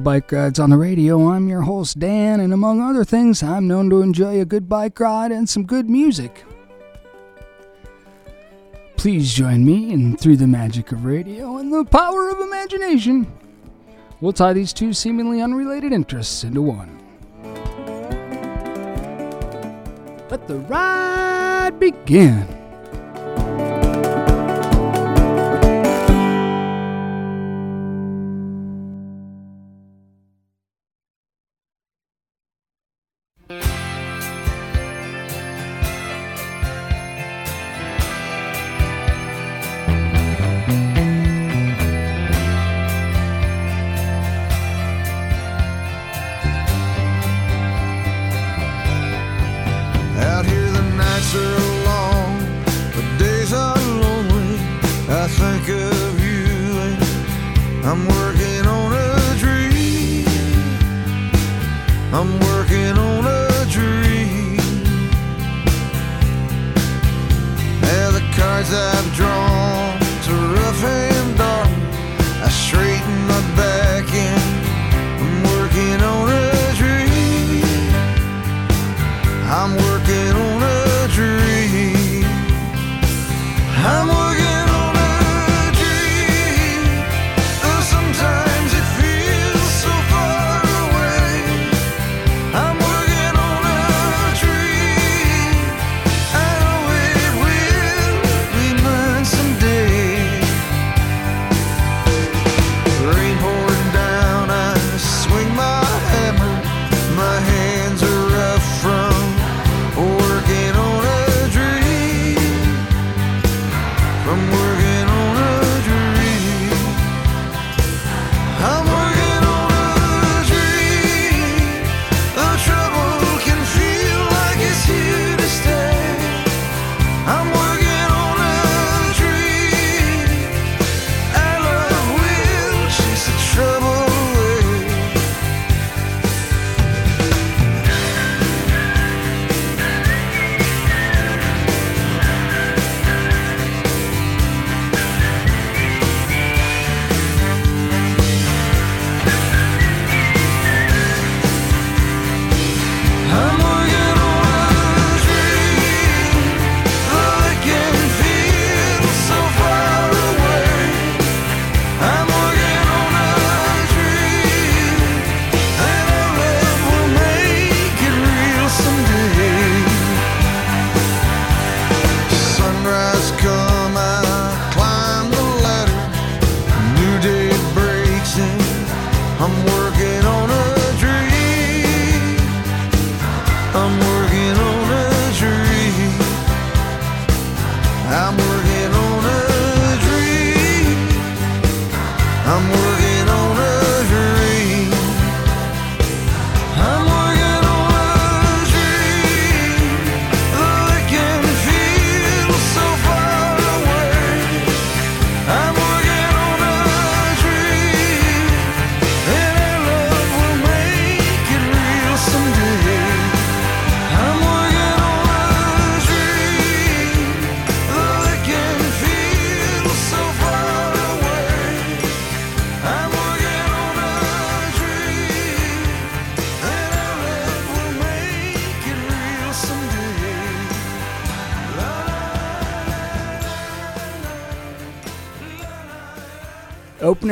to Bike Rides on the Radio. I'm your host, Dan, and among other things, I'm known to enjoy a good bike ride and some good music. Please join me in Through the Magic of Radio and the Power of Imagination. We'll tie these two seemingly unrelated interests into one. Let the ride begin. The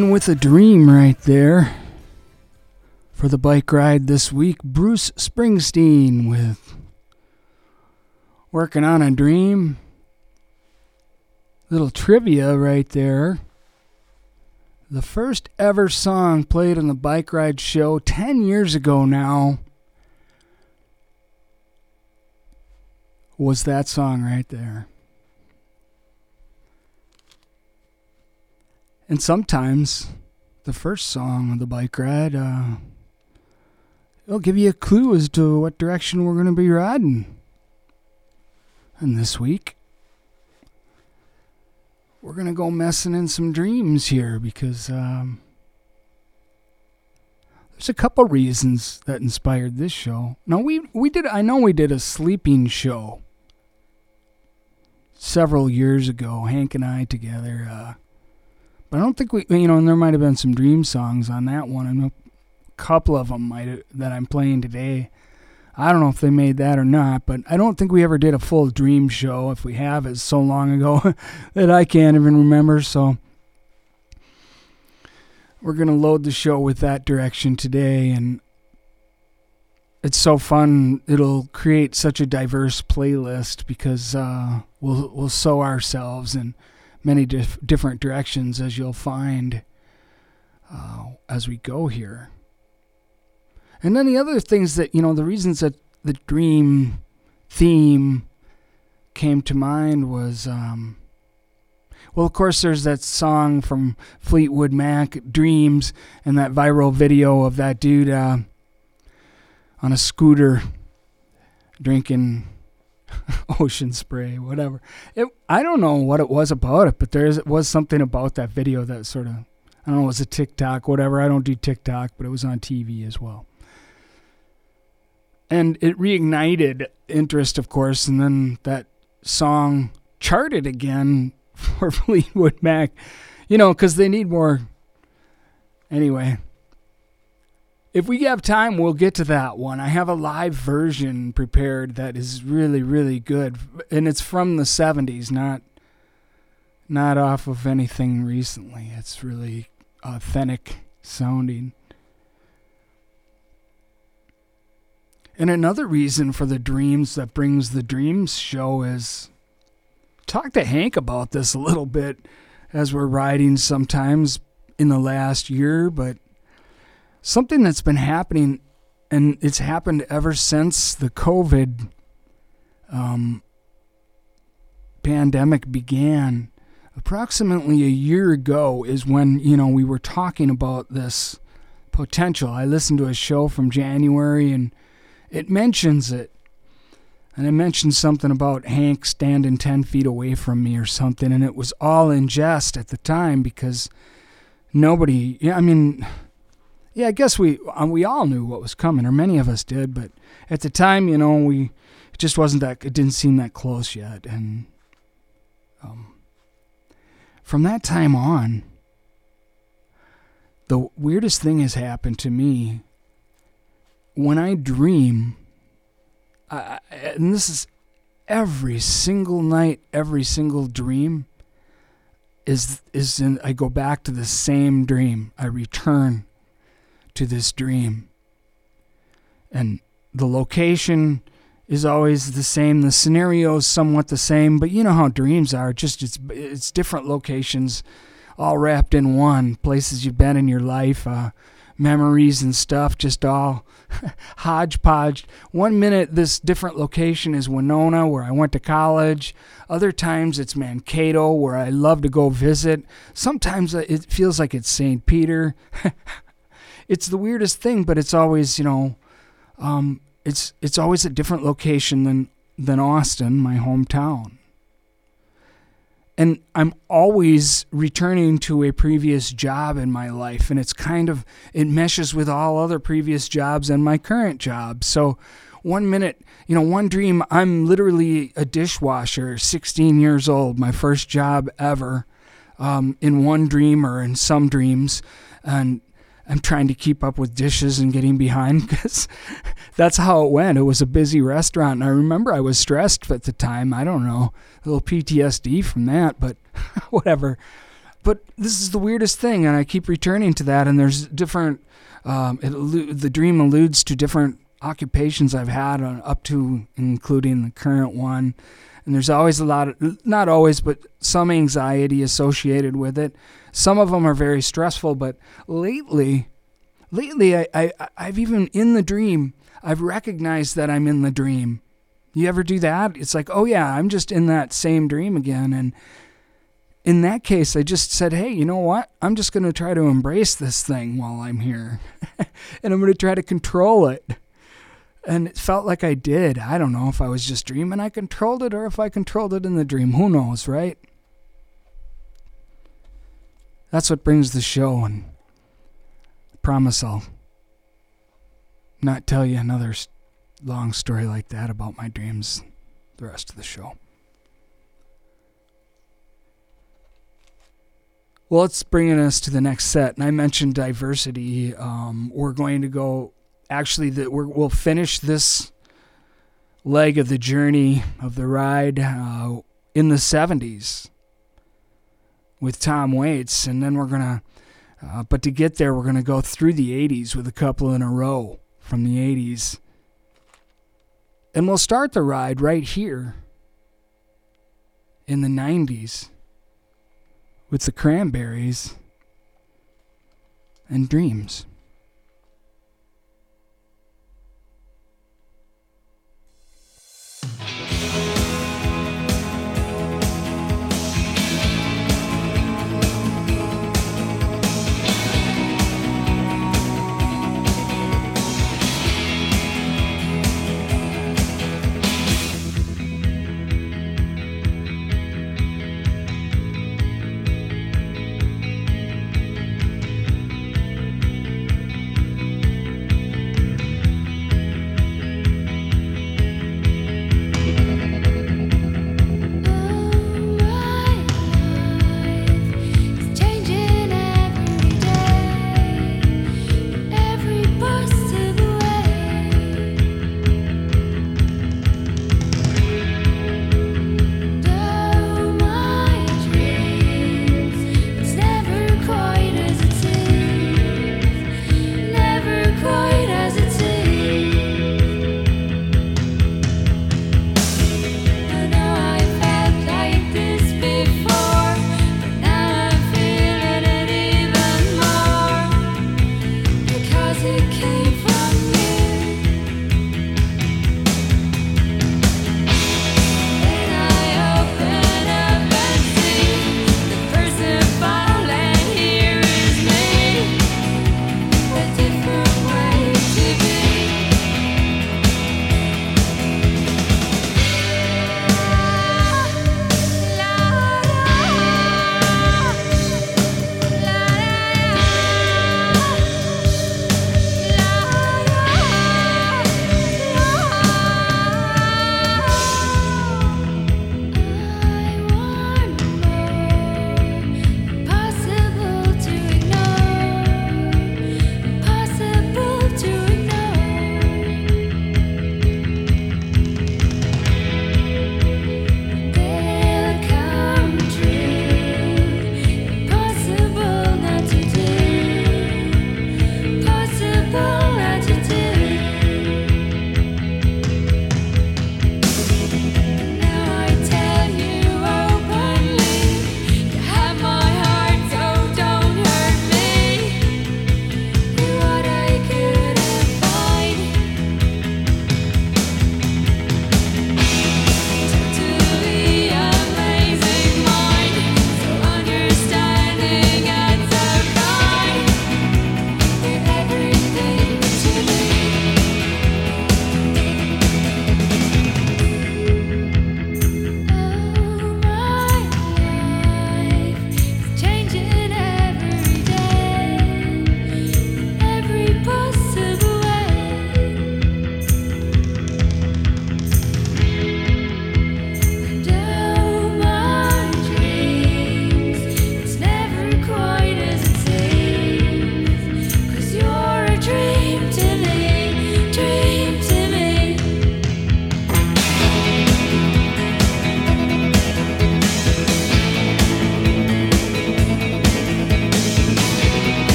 Opening with a dream right there. For the bike ride this week, Bruce Springsteen with Working on a Dream. Little trivia right there. The first ever song played on the bike ride show 10 years ago now was that song right there. And sometimes the first song of the bike ride, uh, it'll give you a clue as to what direction we're going to be riding. And this week, we're going to go messing in some dreams here because um, there's a couple reasons that inspired this show. No, we we did. I know we did a sleeping show several years ago. Hank and I together. Uh, but I don't think we. You know, and there might have been some dream songs on that one. Know a couple of them might that I'm playing today. I don't know if they made that or not, but I don't think we ever did a full dream show. If we have, it's so long ago that I can't even remember. So we're to load the show with that direction today and it's so fun it'll create such a diverse playlist because uh, we'll we'll sow ourselves in many dif- different directions as you'll find uh, as we go here. And then the other things that you know the reasons that the dream theme came to mind was um, well, of course, there's that song from Fleetwood Mac, Dreams, and that viral video of that dude uh, on a scooter drinking ocean spray, whatever. It, I don't know what it was about it, but there was something about that video that sort of, I don't know, it was a TikTok, whatever. I don't do TikTok, but it was on TV as well. And it reignited interest, of course, and then that song charted again for Fleetwood Mac. You know, because they need more. Anyway, if we have time, we'll get to that one. I have a live version prepared that is really, really good, and it's from the '70s, not not off of anything recently. It's really authentic sounding. And another reason for the dreams that brings the dreams show is talk to Hank about this a little bit as we're riding sometimes in the last year, but something that's been happening, and it's happened ever since the COVID um, pandemic began. Approximately a year ago is when you know we were talking about this potential. I listened to a show from January, and it mentions it and I mentioned something about Hank standing 10 feet away from me or something, and it was all in jest at the time because nobody, I mean, yeah, I guess we uh, we all knew what was coming, or many of us did, but at the time, you know, we it just wasn't that it didn't seem that close yet, and um, from that time on, the weirdest thing has happened to me. When I dream, I, and this is every single night, every single dream is is in I go back to the same dream. I return to this dream. And the location is always the same. The scenario is somewhat the same, but you know how dreams are. Just it's it's different locations, all wrapped in one. Places you've been in your life, uh, memories and stuff, just all hodgepodge. One minute, this different location is Winona, where I went to college. Other times, it's Mankato, where I love to go visit. Sometimes uh, it feels like it's St. Peter. it's the weirdest thing, but it's always, you know, um, it's it's always a different location than than Austin, my hometown and I'm always returning to a previous job in my life and it's kind of it meshes with all other previous jobs and my current job. So one minute, you know, one dream I'm literally a dishwasher, 16 years old, my first job ever. Um, in one dream or in some dreams and I'm trying to keep up with dishes and getting behind because that's how it went. It was a busy restaurant. And I remember I was stressed at the time. I don't know, a little PTSD from that, but whatever. But this is the weirdest thing. And I keep returning to that. And there's different, um, it, the dream alludes to different occupations I've had on, up to including the current one. And there's always a lot of, not always, but some anxiety associated with it. Some of them are very stressful, but lately, lately, I, I, I've even in the dream, I've recognized that I'm in the dream. You ever do that? It's like, oh yeah, I'm just in that same dream again. And in that case, I just said, hey, you know what? I'm just going to try to embrace this thing while I'm here. and I'm going to try to control it. And it felt like I did. I don't know if I was just dreaming I controlled it or if I controlled it in the dream. Who knows, right? That's what brings the show, and I promise I'll not tell you another long story like that about my dreams the rest of the show. Well, it's bringing us to the next set, and I mentioned diversity. Um, we're going to go. Actually, that we'll finish this leg of the journey of the ride uh, in the '70s with Tom Waits, and then we're gonna. Uh, but to get there, we're gonna go through the '80s with a couple in a row from the '80s, and we'll start the ride right here in the '90s with the cranberries and dreams.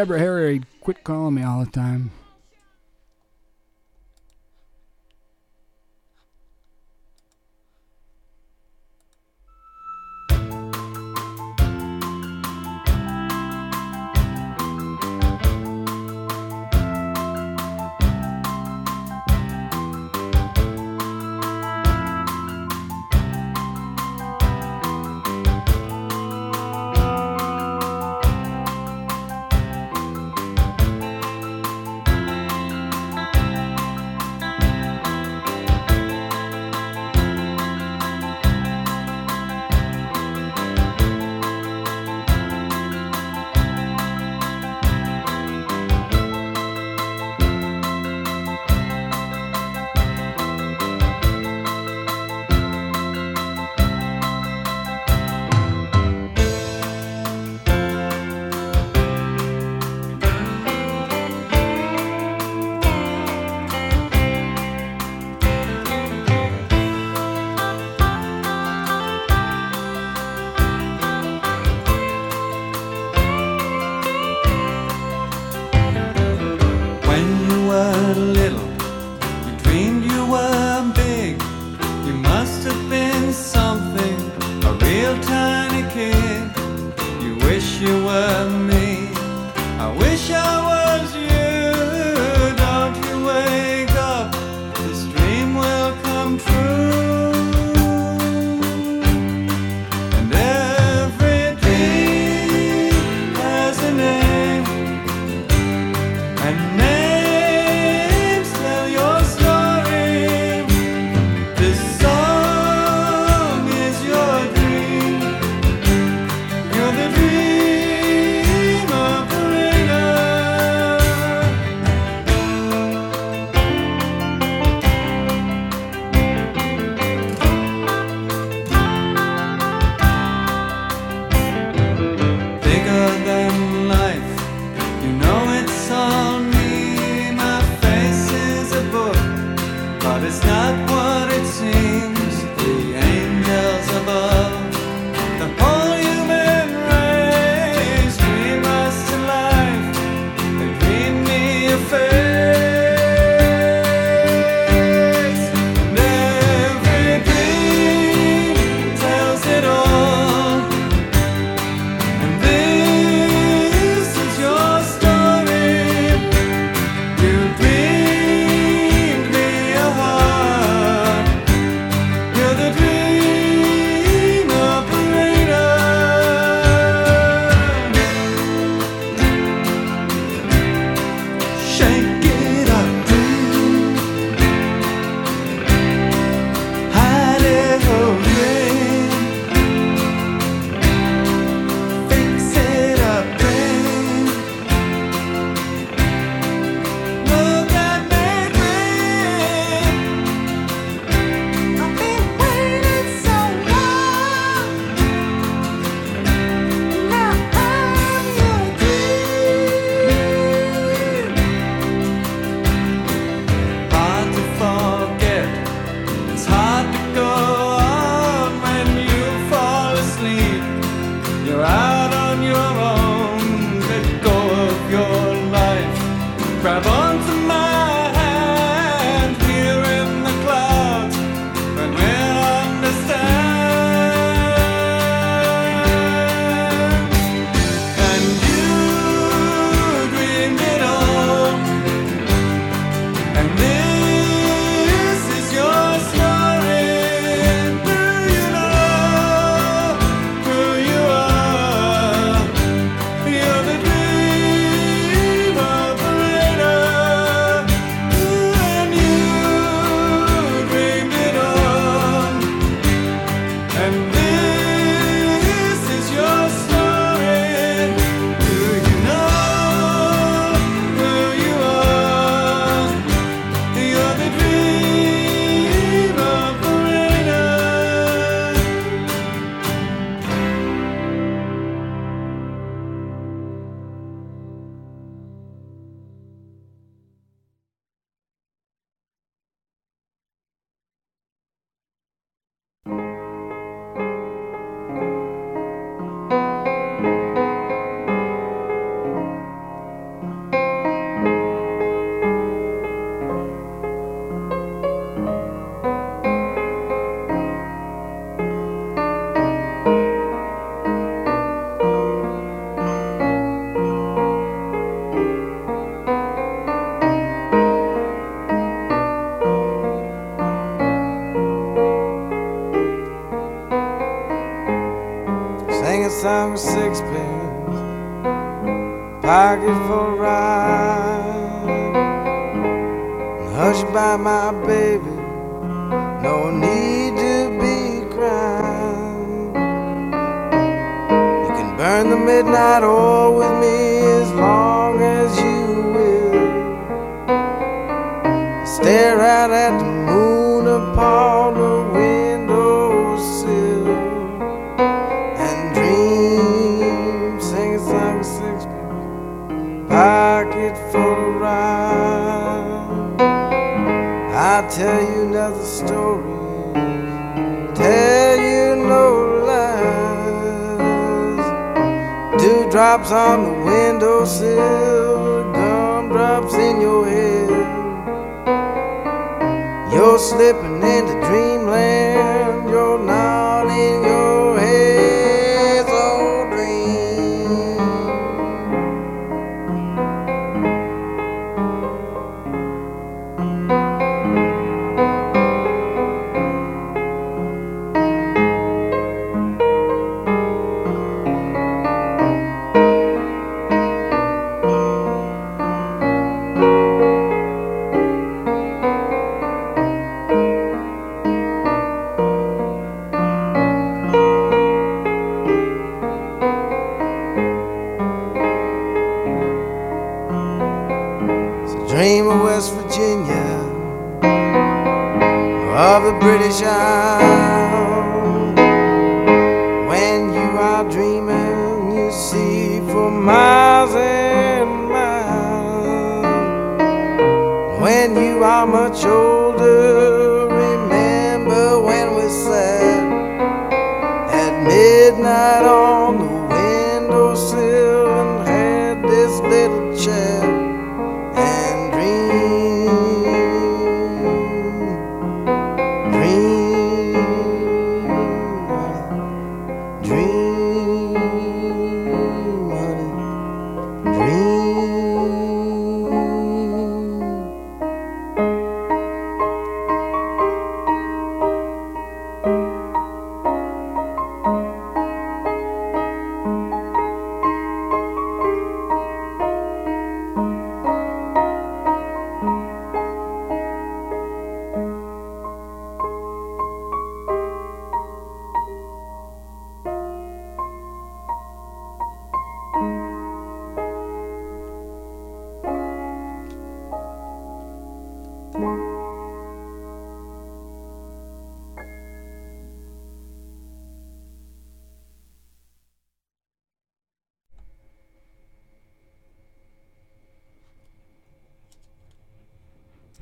Deborah Harry quit calling me all the time.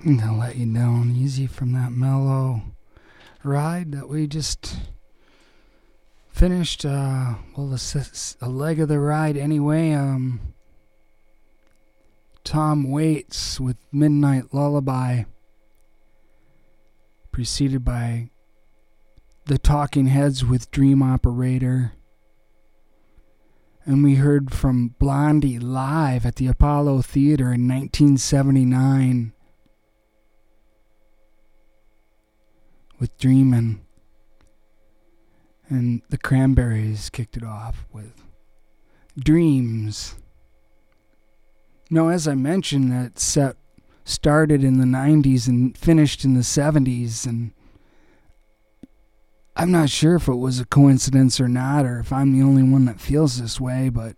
Gonna let you down easy from that mellow ride that we just finished. Uh, well, a leg of the ride anyway. Um, Tom Waits with Midnight Lullaby, preceded by the Talking Heads with Dream Operator. And we heard from Blondie live at the Apollo Theater in 1979 with Dreamin'. And the Cranberries kicked it off with Dreams. Now, as I mentioned, that set started in the 90s and finished in the 70s, and I'm not sure if it was a coincidence or not, or if I'm the only one that feels this way, but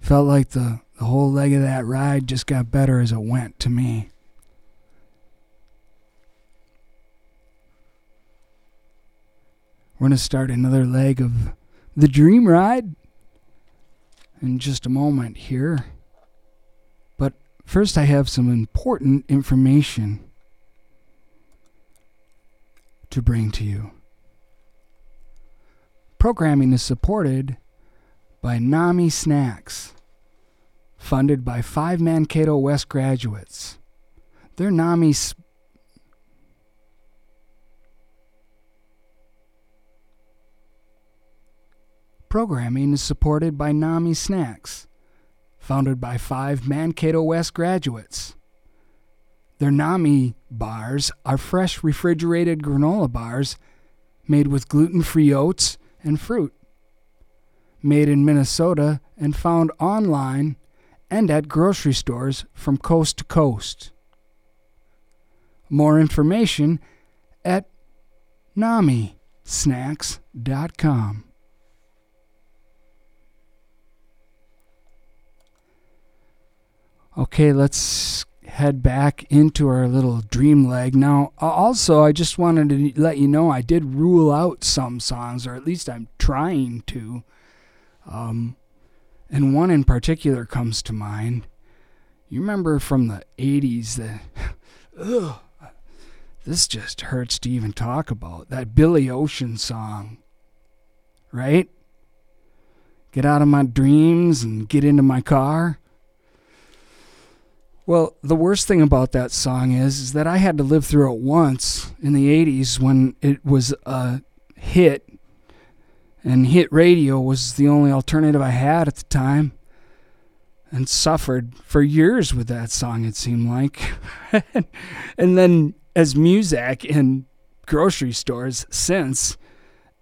felt like the, the whole leg of that ride just got better as it went to me. We're going to start another leg of the dream ride in just a moment here. But first, I have some important information to bring to you. Programming is supported by NAMI Snacks, funded by five Mankato West graduates. Their NAMI Programming is supported by NAMI Snacks, founded by five Mankato West graduates. Their NAMI bars are fresh refrigerated granola bars made with gluten free oats, and fruit. Made in Minnesota and found online and at grocery stores from coast to coast. More information at NamiSnacks.com. Okay, let's head back into our little dream leg. Now, also, I just wanted to let you know I did rule out some songs, or at least I'm trying to. Um, and one in particular comes to mind. You remember from the 80s that, ugh, this just hurts to even talk about. That Billy Ocean song, right? Get out of my dreams and get into my car. Well, the worst thing about that song is, is that I had to live through it once in the 80s when it was a hit, and hit radio was the only alternative I had at the time, and suffered for years with that song, it seemed like. and then as music in grocery stores since.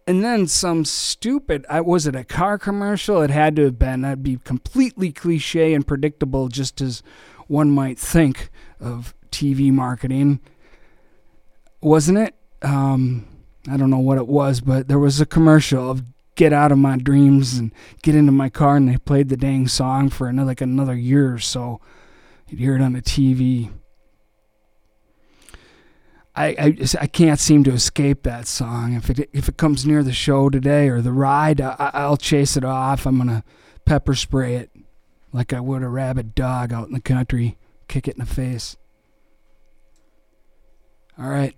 And then some stupid, I was it a car commercial? It had to have been. That'd be completely cliche and predictable, just as one might think of TV marketing, wasn't it? Um, I don't know what it was, but there was a commercial of "Get out of my dreams and get into my car," and they played the dang song for another like another year or so. You'd hear it on the TV. I, I, I can't seem to escape that song. If it if it comes near the show today or the ride, I, I'll chase it off. I'm gonna pepper spray it like I would a rabid dog out in the country, kick it in the face. All right.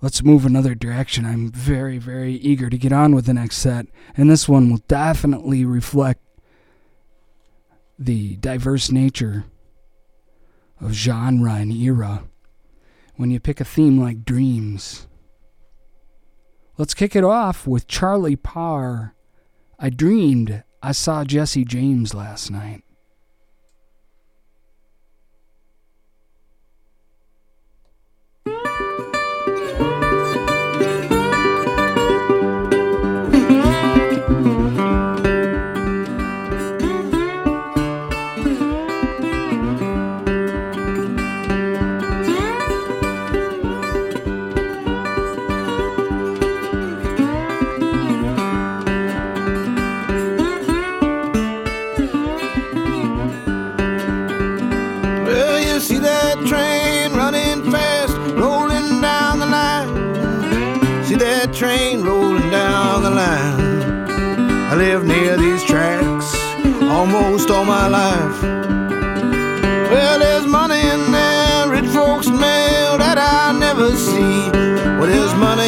Let's move another direction. I'm very, very eager to get on with the next set, and this one will definitely reflect the diverse nature of genre and era when you pick a theme like dreams. Let's kick it off with Charlie Parr. I dreamed I saw Jesse James last night.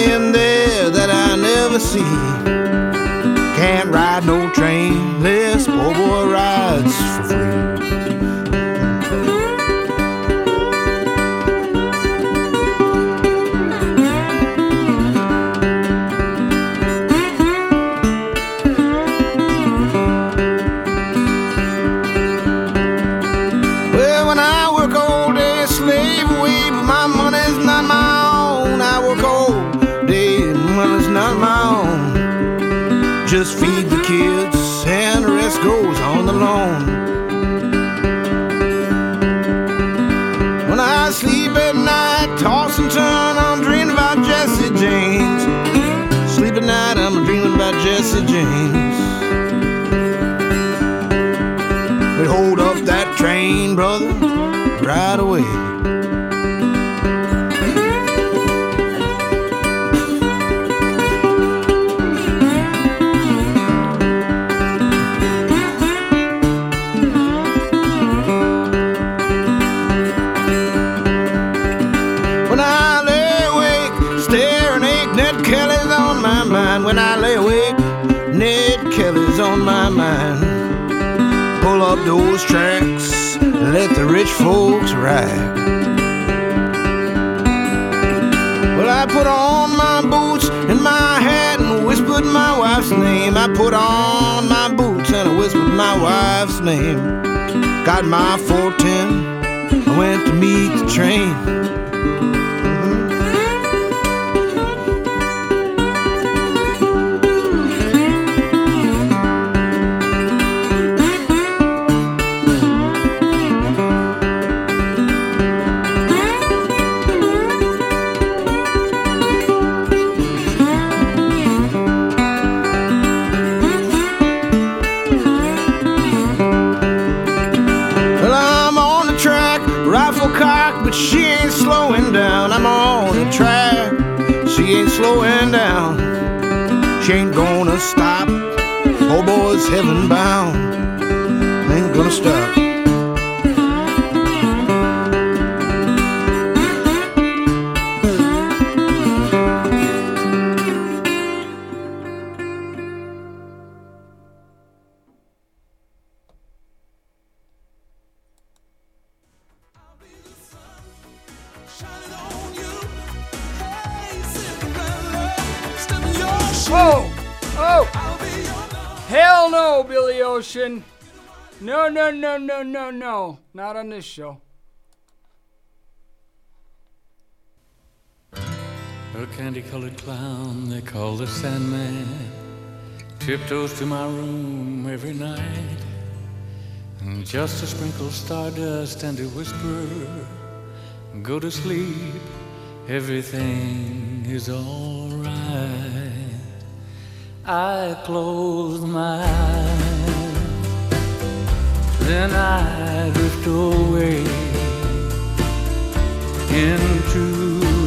There's turn, I'm dreaming about Jesse James. Sleep at night, I'm dreaming about Jesse James. But hold up that train, brother, right away. Those tracks let the rich folks ride. Well, I put on my boots and my hat and whispered my wife's name. I put on my boots and I whispered my wife's name. Got my 410, I went to meet the train. She ain't slowing down. I'm on the track. She ain't slowing down. She ain't gonna stop. Oh boy's heaven bound. Ain't gonna stop. No, no, no, no, no, no. Not on this show. A candy colored clown they call the Sandman tiptoes to my room every night. And just to sprinkle stardust and to whisper, Go to sleep, everything is alright. I close my eyes, then I drift away into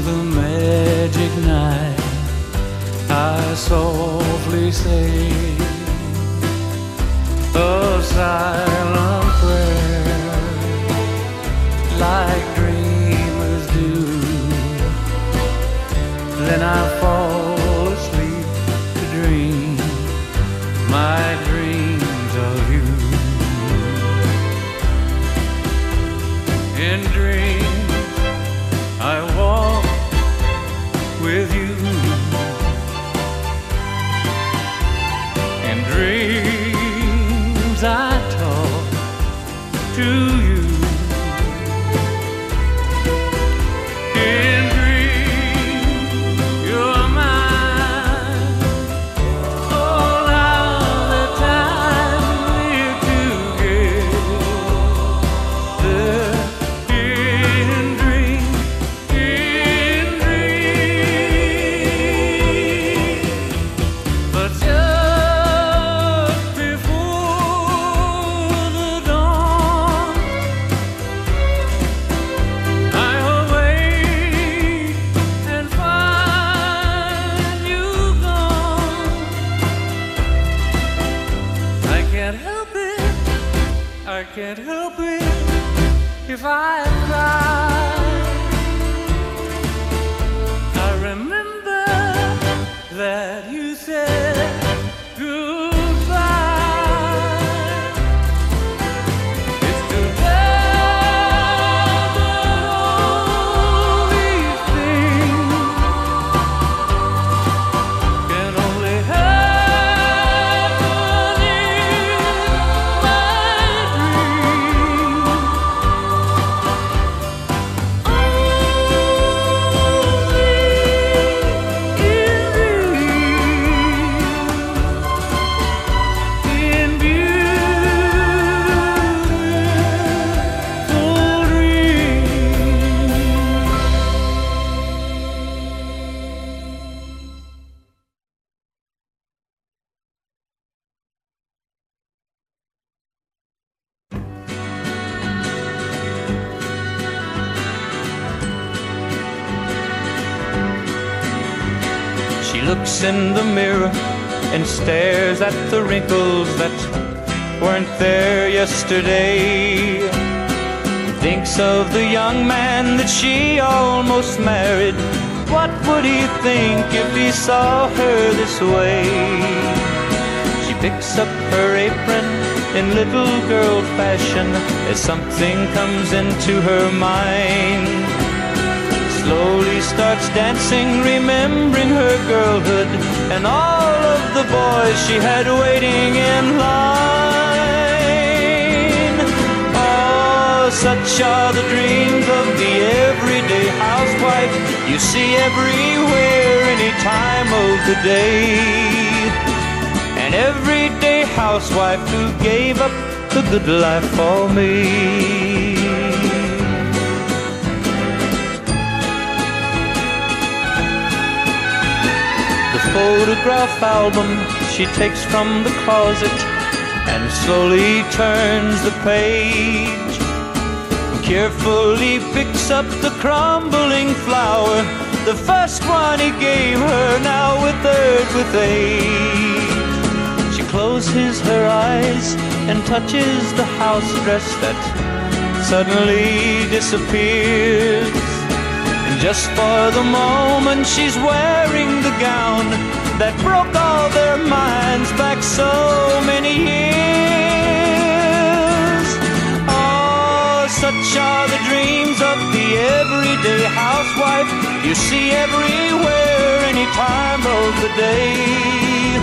the magic night. I softly say a silent prayer, like dreamers do. Then I fall asleep to dream my dreams In dreams, looks in the mirror and stares at the wrinkles that weren't there yesterday. Thinks of the young man that she almost married. What would he think if he saw her this way? She picks up her apron in little girl fashion as something comes into her mind slowly starts dancing, remembering her girlhood and all of the boys she had waiting in line. Oh, such are the dreams of the everyday housewife you see everywhere, any time of the day. An everyday housewife who gave up the good life for me. Photograph album she takes from the closet and slowly turns the page. Carefully picks up the crumbling flower, the first one he gave her, now withered with age. She closes her eyes and touches the house dress that suddenly disappears. Just for the moment, she's wearing the gown that broke all their minds back so many years. Oh, such are the dreams of the everyday housewife you see everywhere, any time of the day.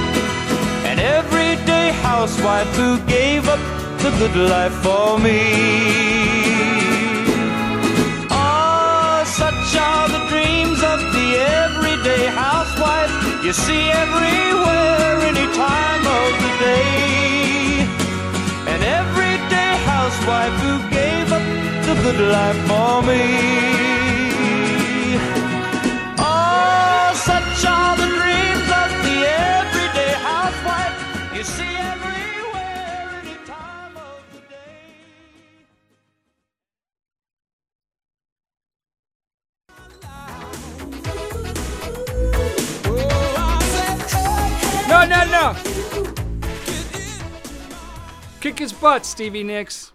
An everyday housewife who gave up the good life for me. Are the dreams of the everyday housewife you see everywhere, any time of the day. An everyday housewife who gave up the good life for me. His butt, Stevie Nicks.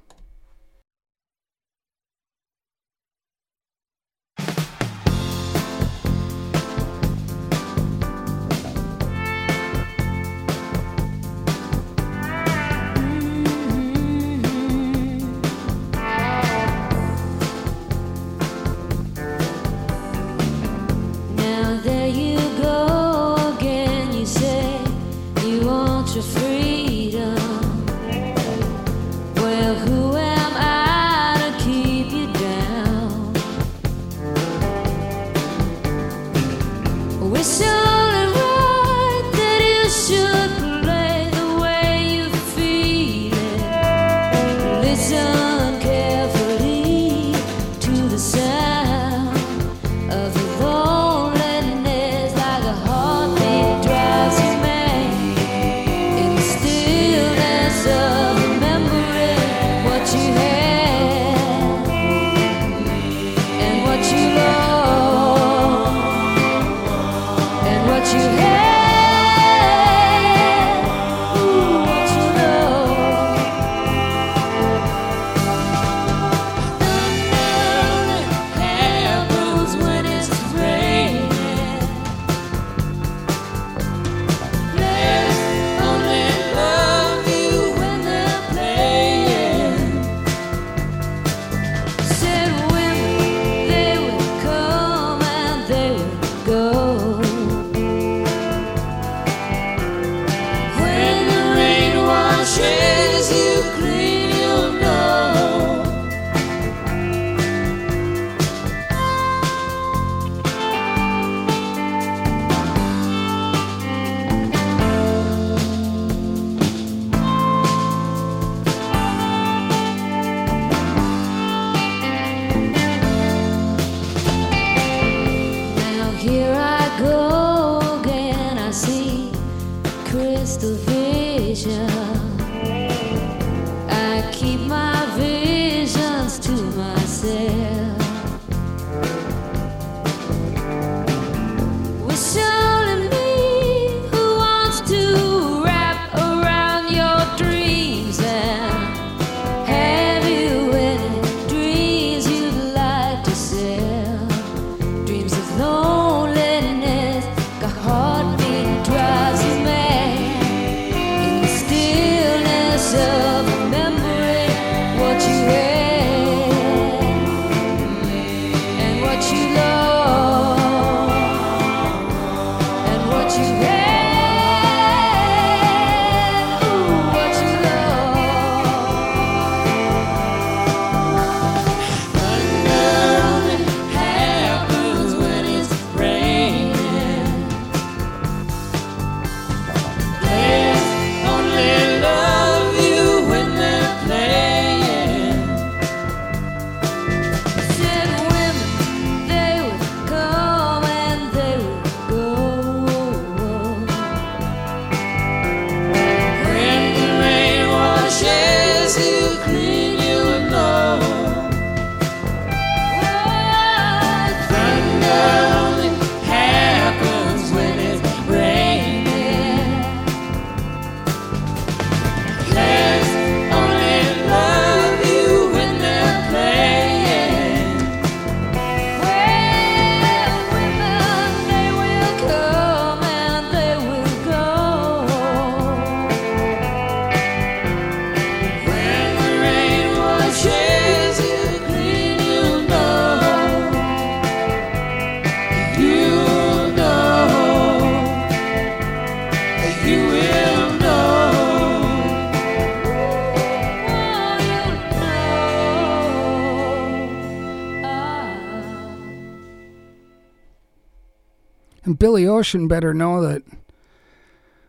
Ocean better know that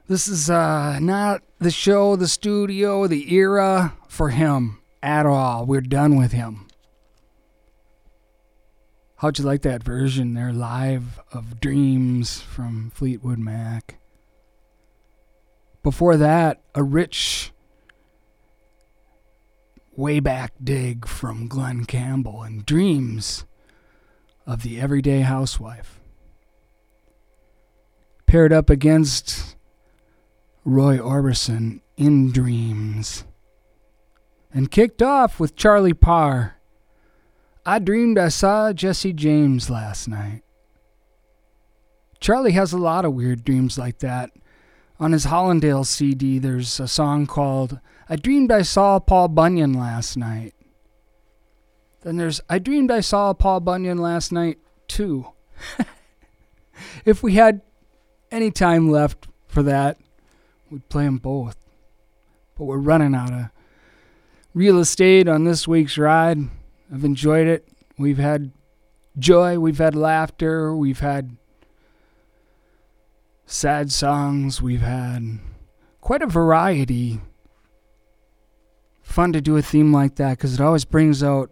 this is uh, not the show, the studio, the era for him at all. We're done with him. How'd you like that version there live of Dreams from Fleetwood Mac? Before that, a rich way back dig from Glen Campbell and Dreams of the Everyday Housewife. Paired up against Roy Orbison in Dreams. And kicked off with Charlie Parr. I dreamed I saw Jesse James last night. Charlie has a lot of weird dreams like that. On his Hollandale CD, there's a song called I Dreamed I Saw Paul Bunyan Last Night. Then there's I Dreamed I Saw Paul Bunyan Last Night too. if we had any time left for that, we'd play them both. But we're running out of real estate on this week's ride. I've enjoyed it. We've had joy, we've had laughter, we've had sad songs, we've had quite a variety. Fun to do a theme like that because it always brings out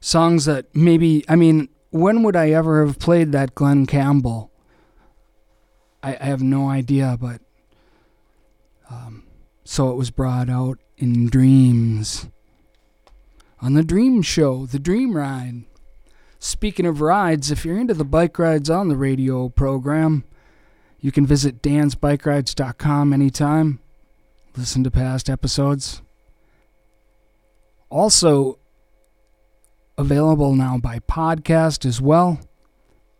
songs that maybe, I mean, when would I ever have played that Glen Campbell? I, I have no idea, but um, so it was brought out in dreams on the Dream Show, the Dream Ride. Speaking of rides, if you're into the bike rides on the radio program, you can visit dansbikerides.com anytime. Listen to past episodes. Also available now by podcast as well.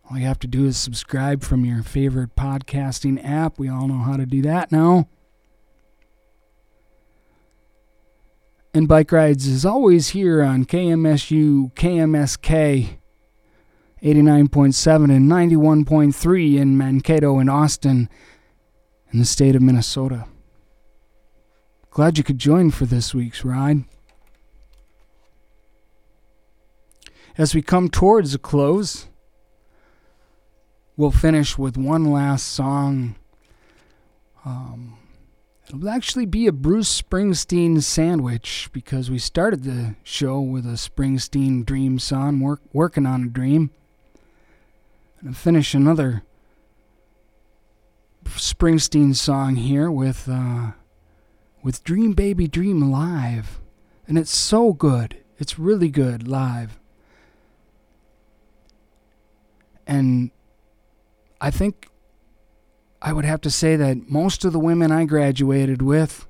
All you have to do is subscribe from your favorite podcasting app. We all know how to do that now. And Bike Rides is always here on KMSU, KMSK 89.7 and 91.3 in Mankato and Austin in the state of Minnesota. Glad you could join for this week's ride. As we come towards a close, we'll finish with one last song. Um, it'll actually be a Bruce Springsteen sandwich because we started the show with a Springsteen dream song, work, working on a dream. And I'll finish another Springsteen song here with uh, with Dream Baby Dream live, and it's so good. It's really good live. And I think I would have to say that most of the women I graduated with,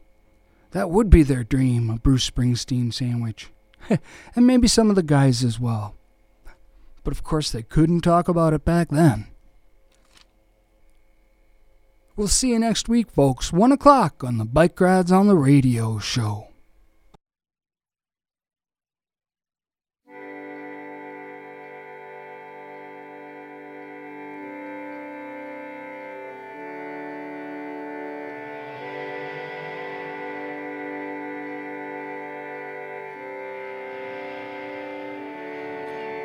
that would be their dream, a Bruce Springsteen sandwich. and maybe some of the guys as well. But of course, they couldn't talk about it back then. We'll see you next week, folks. One o'clock on the Bike Rides on the Radio show.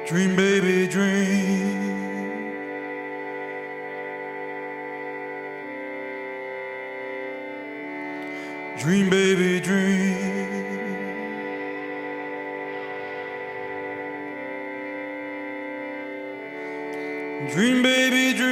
Dream, baby, dream. Dream, baby, dream. Dream, baby, dream.